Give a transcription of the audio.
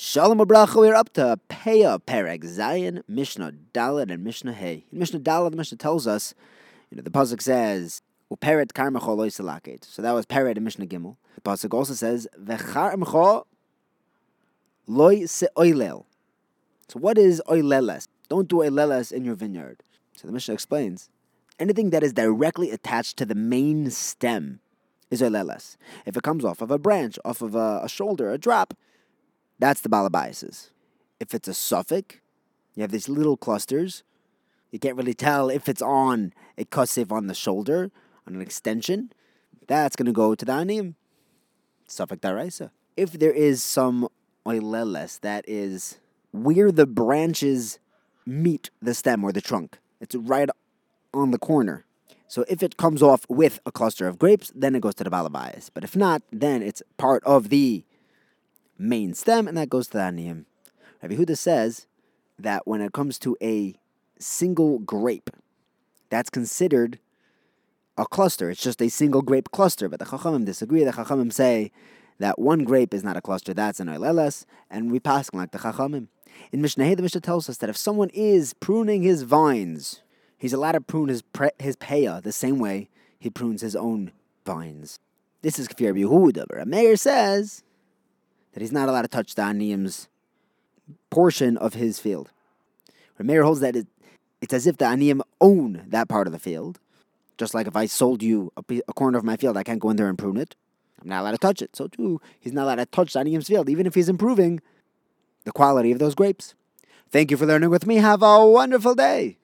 Shalom Abracha, we're up to Peah Perek Zayin, Mishnah Dalet, and Mishnah Hey. In Mishnah Dalet, the Mishnah tells us, you know, the pasuk says, "Uperet karmecho loy salaket." So that was Peret in Mishnah Gimel. The pasuk also says, "Vecharmecho loy se oilel." So what is oileles? Don't do oileles in your vineyard. So the Mishnah explains, anything that is directly attached to the main stem is oileles. If it comes off of a branch, off of a, a shoulder, a drop that's the balabiases. If it's a safek, you have these little clusters. You can't really tell if it's on a kusif on the shoulder, on an extension. That's going to go to the anim. Safek. If there is some oileles that is where the branches meet the stem or the trunk, it's right on the corner. So if it comes off with a cluster of grapes, then it goes to the balabias. But if not, then it's part of the main stem, and that goes to the aniyim. Rabbi Yehuda says that when it comes to a single grape, that's considered a cluster. It's just a single grape cluster. But the Chachamim disagree. The Chachamim say that one grape is not a cluster, that's an oileles, and we pass like the Chachamim. In Mishnah, the Mishnah tells us that if someone is pruning his vines, he's allowed to prune his pre- his peah the same way he prunes his own vines. This is Kfir Yehuda, but Meir says that he's not allowed to touch the Aniyim's portion of his field. Rameir holds that it, it's as if the Aniyim own that part of the field. Just like if I sold you a, a, corner of my field, I can't go in there and prune it. I'm not allowed to touch it. So too, he's not allowed to touch the Aniyim's field, even if he's improving the quality of those grapes. Thank you for learning with me. Have a wonderful day.